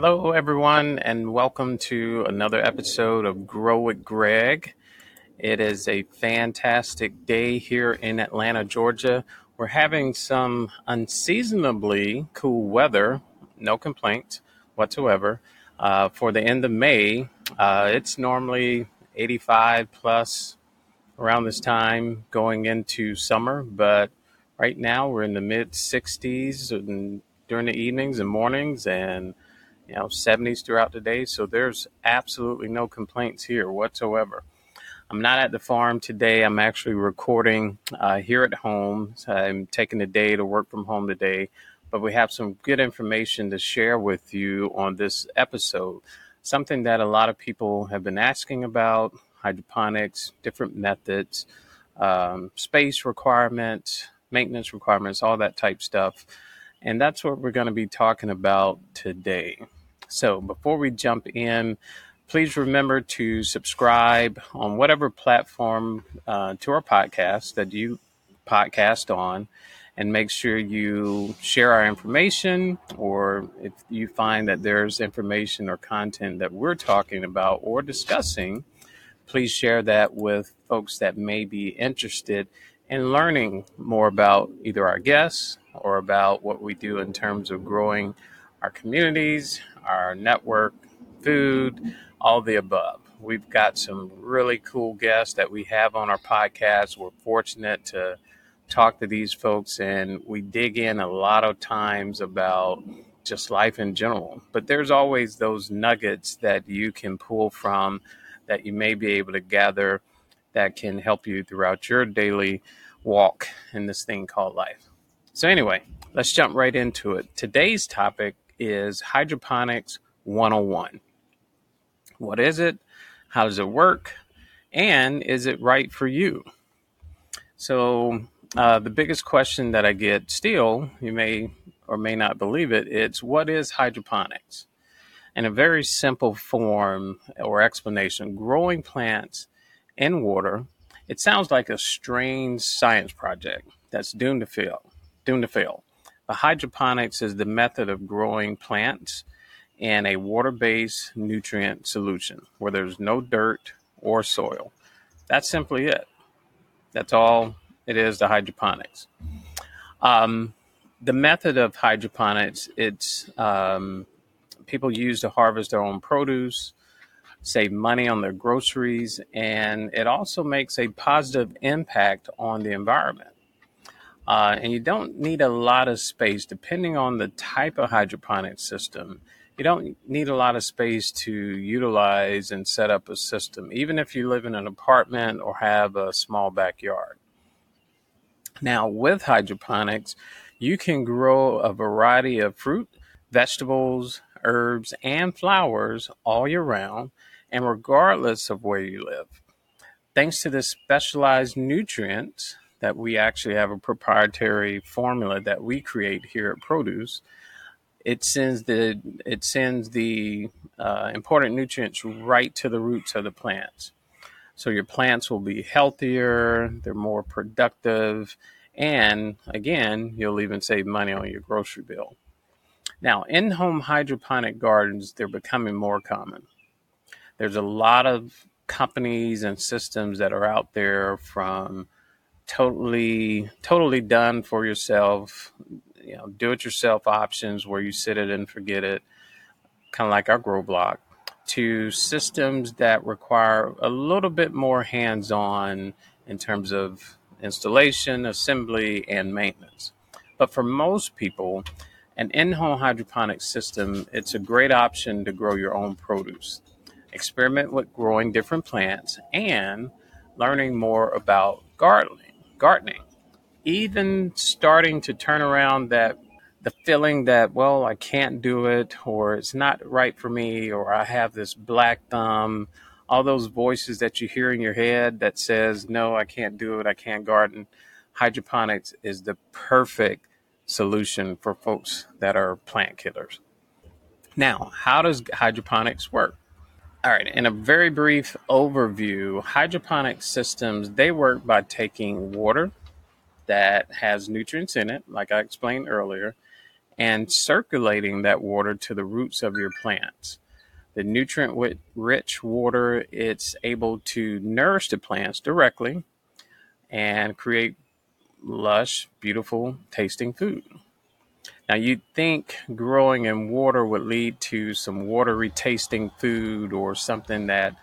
Hello, everyone, and welcome to another episode of Grow with Greg. It is a fantastic day here in Atlanta, Georgia. We're having some unseasonably cool weather, no complaints whatsoever. Uh, for the end of May, uh, it's normally 85 plus around this time going into summer, but right now we're in the mid 60s and during the evenings and mornings and you know 70s throughout the day. So there's absolutely no complaints here whatsoever. I'm not at the farm today. I'm actually recording uh, here at home. So i'm taking the day to work from home today but we have some good information to share with you on this episode. Something that a lot of people have been asking about hydroponics different methods um, space requirements maintenance requirements all that type stuff. And that's what we're going to be talking about today. So before we jump in, please remember to subscribe on whatever platform uh, to our podcast that you podcast on and make sure you share our information or if you find that there's information or content that we're talking about or discussing please share that with folks that may be interested in learning more about either our guests or about what we do in terms of growing our communities, our network, food, all the above. We've got some really cool guests that we have on our podcast. We're fortunate to talk to these folks, and we dig in a lot of times about just life in general. But there's always those nuggets that you can pull from that you may be able to gather that can help you throughout your daily walk in this thing called life. So, anyway, let's jump right into it. Today's topic is Hydroponics 101. What is it? How does it work? And is it right for you? So, uh, the biggest question that I get still, you may or may not believe it, it's what is hydroponics? In a very simple form or explanation, growing plants in water. It sounds like a strange science project that's doomed to fail. Doomed to fail. But hydroponics is the method of growing plants in a water based nutrient solution where there's no dirt or soil. That's simply it. That's all it is to hydroponics. Um, the method of hydroponics, it's um, people use to harvest their own produce, save money on their groceries, and it also makes a positive impact on the environment. Uh, and you don't need a lot of space, depending on the type of hydroponic system. You don't need a lot of space to utilize and set up a system, even if you live in an apartment or have a small backyard. Now, with hydroponics, you can grow a variety of fruit, vegetables, herbs, and flowers all year round, and regardless of where you live. Thanks to this specialized nutrients, that we actually have a proprietary formula that we create here at Produce'd. It sends the it sends the uh, important nutrients right to the roots of the plants. So your plants will be healthier, they're more productive, and again, you'll even save money on your grocery bill. Now, in home hydroponic gardens, they're becoming more common. There's a lot of companies and systems that are out there from totally totally done for yourself. You know do it yourself options where you sit it and forget it kind of like our grow block to systems that require a little bit more hands on in terms of installation assembly and maintenance. But for most people an in-home hydroponic system it's a great option to grow your own produce. Experiment with growing different plants and learning more about gardening gardening, even starting to turn around that the feeling that, well, I can't do it, or it's not right for me, or I have this black thumb, all those voices that you hear in your head that says, no, I can't do it, I can't garden. Hydroponics is the perfect solution for folks that are plant killers. Now, how does hydroponics work? All right, in a very brief overview, hydroponic systems they work by taking water that has nutrients in it, like I explained earlier, and circulating that water to the roots of your plants. The nutrient rich water, it's able to nourish the plants directly and create lush, beautiful tasting food. Now, you'd think growing in water would lead to some watery tasting food or something that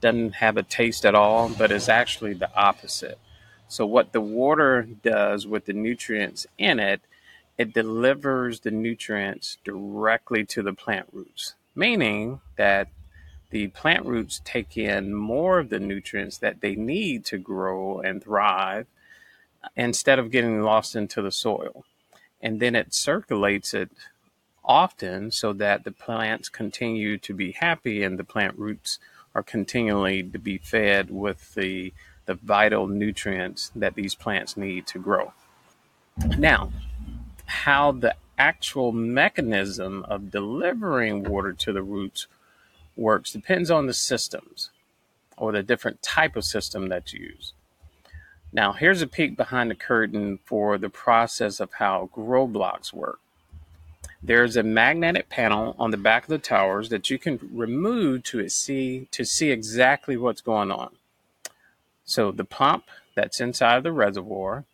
doesn't have a taste at all, but it's actually the opposite. So, what the water does with the nutrients in it, it delivers the nutrients directly to the plant roots, meaning that the plant roots take in more of the nutrients that they need to grow and thrive instead of getting lost into the soil. And then it circulates it often so that the plants continue to be happy and the plant roots are continually to be fed with the, the vital nutrients that these plants need to grow. Now, how the actual mechanism of delivering water to the roots works depends on the systems or the different type of system that you use. Now, here's a peek behind the curtain for the process of how grow blocks work. There's a magnetic panel on the back of the towers that you can remove to see to see exactly what's going on. So the pump that's inside of the reservoir,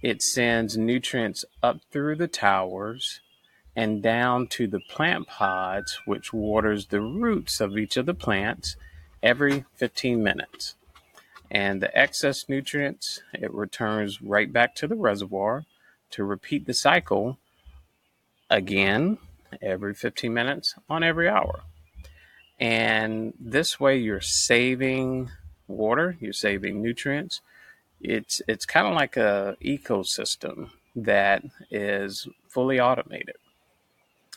it sends nutrients up through the towers and down to the plant pods, which waters the roots of each of the plants every 15 minutes and the excess nutrients it returns right back to the reservoir to repeat the cycle again every 15 minutes on every hour. And this way you're saving water, you're saving nutrients. It's it's kind of like a ecosystem that is fully automated.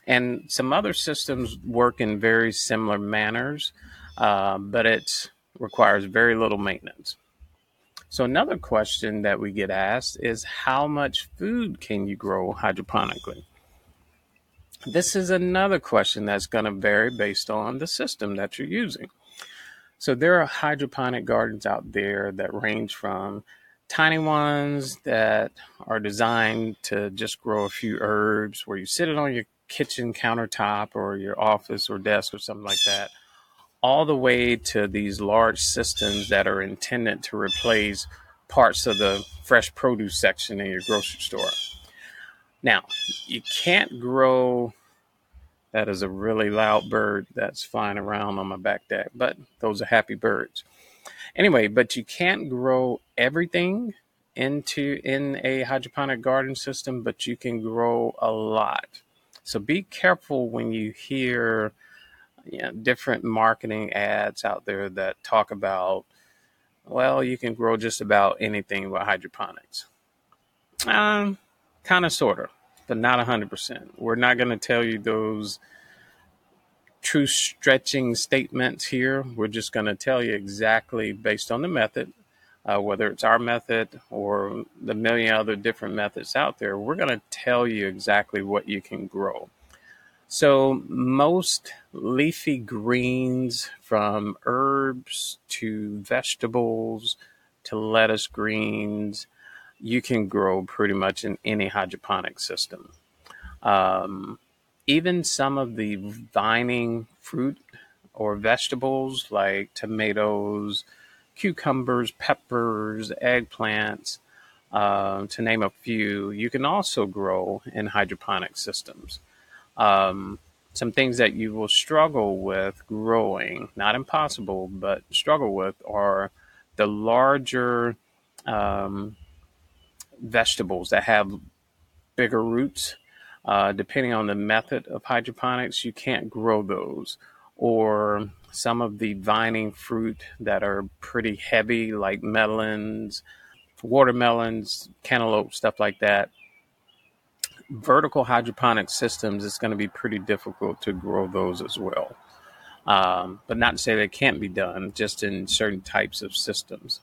And some other systems work in very similar manners, uh, but it's requires very little maintenance. So, another question that we get asked is how much food can you grow hydroponically? This is another question that's going to vary based on the system that you're using. So, there are hydroponic gardens out there that range from tiny ones that are designed to just grow a few herbs where you sit it on your kitchen countertop or your office or desk or something like that all the way to these large systems that are intended to replace parts of the fresh produce section in your grocery store. Now, you can't grow. That is a really loud bird that's flying around on my back deck, but those are happy birds. Anyway, but you can't grow everything into in a hydroponic garden system, but you can grow a lot. So be careful when you hear you know, different marketing ads out there that talk about, well, you can grow just about anything with hydroponics. Um, kind of, sort of, but not 100%. We're not going to tell you those true stretching statements here. We're just going to tell you exactly based on the method, uh, whether it's our method or the million other different methods out there. We're going to tell you exactly what you can grow. So, most leafy greens, from herbs to vegetables to lettuce greens, you can grow pretty much in any hydroponic system. Um, even some of the vining fruit or vegetables like tomatoes, cucumbers, peppers, eggplants, uh, to name a few, you can also grow in hydroponic systems. Um, some things that you will struggle with growing, not impossible, but struggle with, are the larger um, vegetables that have bigger roots. Uh, depending on the method of hydroponics, you can't grow those. Or some of the vining fruit that are pretty heavy, like melons, watermelons, cantaloupe, stuff like that vertical hydroponic systems, it's going to be pretty difficult to grow those as well. Um, but not to say that can't be done, just in certain types of systems.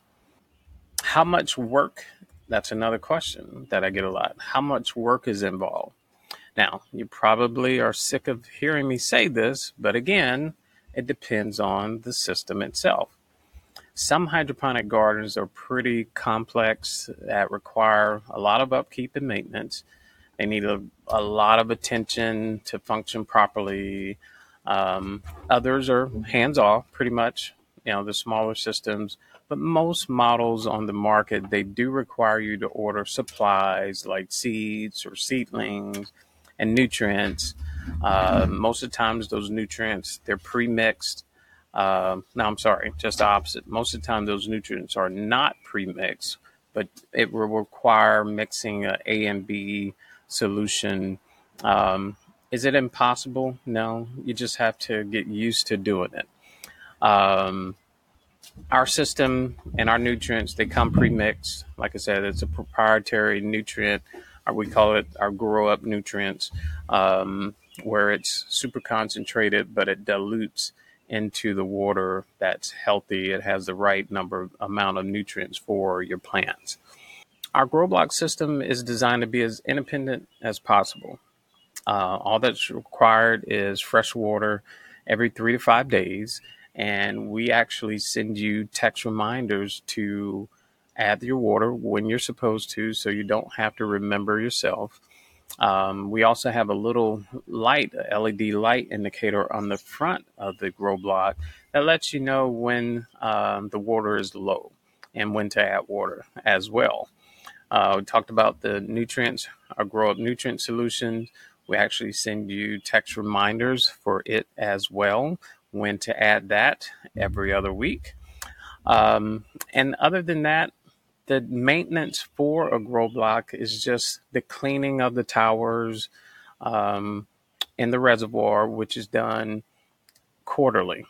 How much work? That's another question that I get a lot. How much work is involved? Now, you probably are sick of hearing me say this, but again, it depends on the system itself. Some hydroponic gardens are pretty complex that require a lot of upkeep and maintenance They need a, a lot of attention to function properly. Um, others are hands off, pretty much, you know, the smaller systems. But most models on the market, they do require you to order supplies like seeds or seedlings and nutrients. Uh, most of the times, those nutrients, they're pre mixed. Uh, no, I'm sorry, just the opposite. Most of the time, those nutrients are not pre mixed, but it will require mixing A and B solution. Um, is it impossible? No, you just have to get used to doing it. Um, our system and our nutrients they come pre-mixed. Like I said, it's a proprietary nutrient. Or we call it our grow up nutrients, um, where it's super concentrated, but it dilutes into the water that's healthy. It has the right number amount of nutrients for your plants. Our grow block system is designed to be as independent as possible. Uh, all that's required is fresh water every three to five days, and we actually send you text reminders to add your water when you're supposed to, so you don't have to remember yourself. Um, we also have a little light, a LED light indicator on the front of the grow block that lets you know when um, the water is low and when to add water as well. Uh, we talked about the nutrients, our grow up nutrient solutions. We actually send you text reminders for it as well, when to add that every other week. Um, and other than that, the maintenance for a grow block is just the cleaning of the towers um, in the reservoir, which is done quarterly,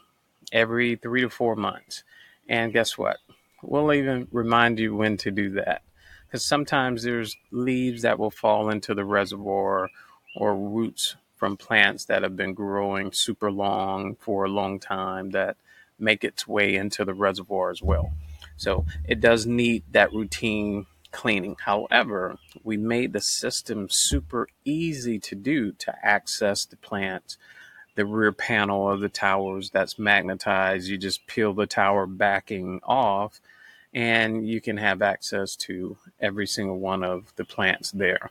every three to four months. And guess what? We'll even remind you when to do that because sometimes there's leaves that will fall into the reservoir or roots from plants that have been growing super long for a long time that make its way into the reservoir as well. So it does need that routine cleaning. However, we made the system super easy to do to access the plant. The rear panel of the towers that's magnetized, you just peel the tower backing off and you can have access to every single one of the plants there.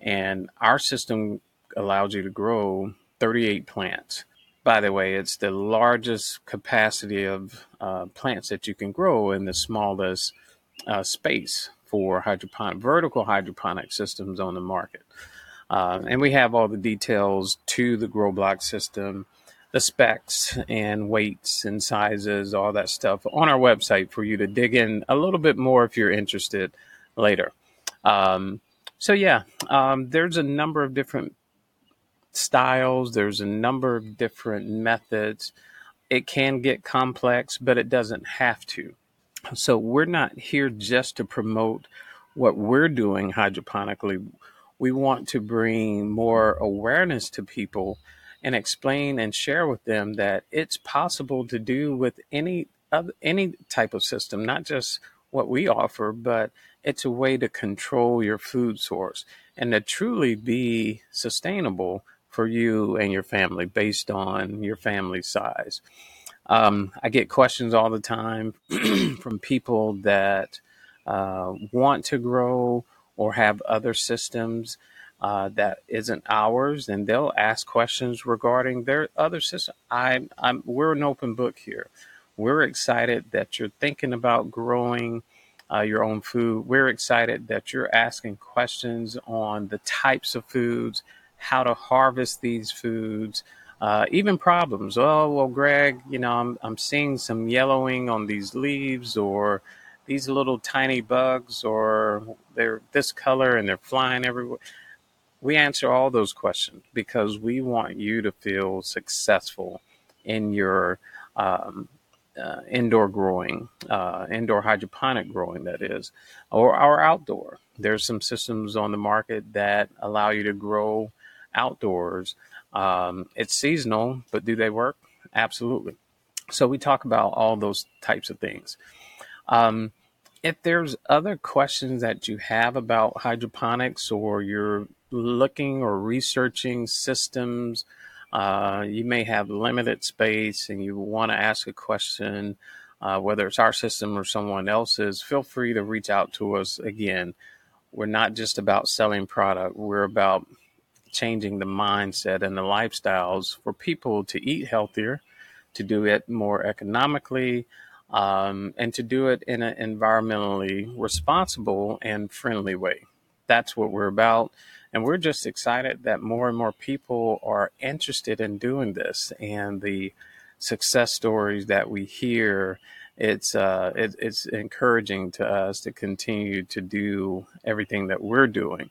And our system allows you to grow 38 plants. By the way, it's the largest capacity of uh, plants that you can grow in the smallest uh, space for hydroponic, vertical hydroponic systems on the market. Uh, and we have all the details to the grow block system the specs and weights and sizes, all that stuff on our website for you to dig in a little bit more if you're interested later. Um, so, yeah, um, there's a number of different styles, there's a number of different methods. It can get complex, but it doesn't have to. So, we're not here just to promote what we're doing hydroponically. We want to bring more awareness to people and explain and share with them that it's possible to do with any of any type of system, not just what we offer, but it's a way to control your food source and to truly be sustainable for you and your family based on your family size. Um, I get questions all the time from people that uh, want to grow or have other systems uh, that isn't ours, and they'll ask questions regarding their other system. I, I'm, we're an open book here. We're excited that you're thinking about growing uh, your own food. We're excited that you're asking questions on the types of foods, how to harvest these foods, uh, even problems. Oh, well, Greg, you know, I'm, I'm seeing some yellowing on these leaves, or these little tiny bugs, or they're this color and they're flying everywhere we answer all those questions because we want you to feel successful in your um, uh, indoor growing, uh, indoor hydroponic growing, that is, or our outdoor. There's some systems on the market that allow you to grow outdoors. Um, it's seasonal, but do they work? Absolutely. So we talk about all those types of things. Um, if there's other questions that you have about hydroponics or you're looking or researching systems, uh, you may have limited space and you want to ask a question, uh, whether it's our system or someone else's, feel free to reach out to us again. we're not just about selling product, we're about changing the mindset and the lifestyles for people to eat healthier, to do it more economically, um, and to do it in an environmentally responsible and friendly way. That's what we're about. And we're just excited that more and more people are interested in doing this and the success stories that we hear. It's uh, it, it's encouraging to us to continue to do everything that we're doing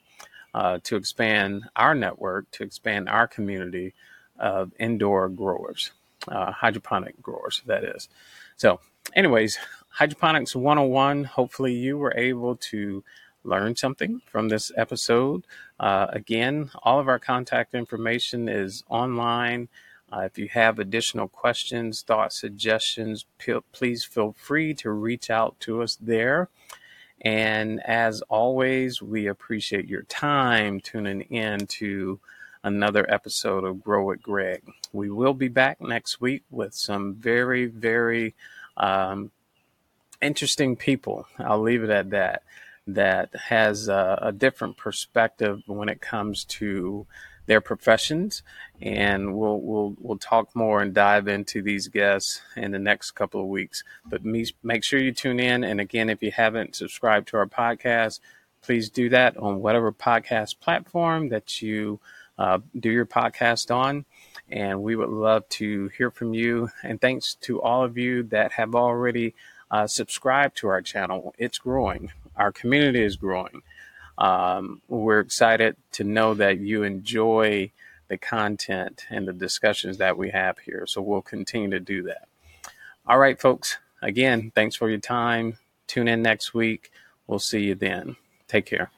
uh, to expand our network, to expand our community of indoor growers, uh, hydroponic growers, that is. So, anyways, Hydroponics 101. Hopefully, you were able to learn something from this episode. Uh, again, all of our contact information is online. Uh, if you have additional questions, thoughts, suggestions, p- please feel free to reach out to us there. And as always, we appreciate your time tuning in to another episode of Grow with Greg. We will be back next week with some very, very um, interesting people. I'll leave it at that. That has a, a different perspective when it comes to their professions, and we'll we'll we'll talk more and dive into these guests in the next couple of weeks. But make sure you tune in. And again, if you haven't subscribed to our podcast, please do that on whatever podcast platform that you uh, do your podcast on. And we would love to hear from you. And thanks to all of you that have already uh, subscribed to our channel. It's growing. Our community is growing. Um, we're excited to know that you enjoy the content and the discussions that we have here. So we'll continue to do that. All right, folks. Again, thanks for your time. Tune in next week. We'll see you then. Take care.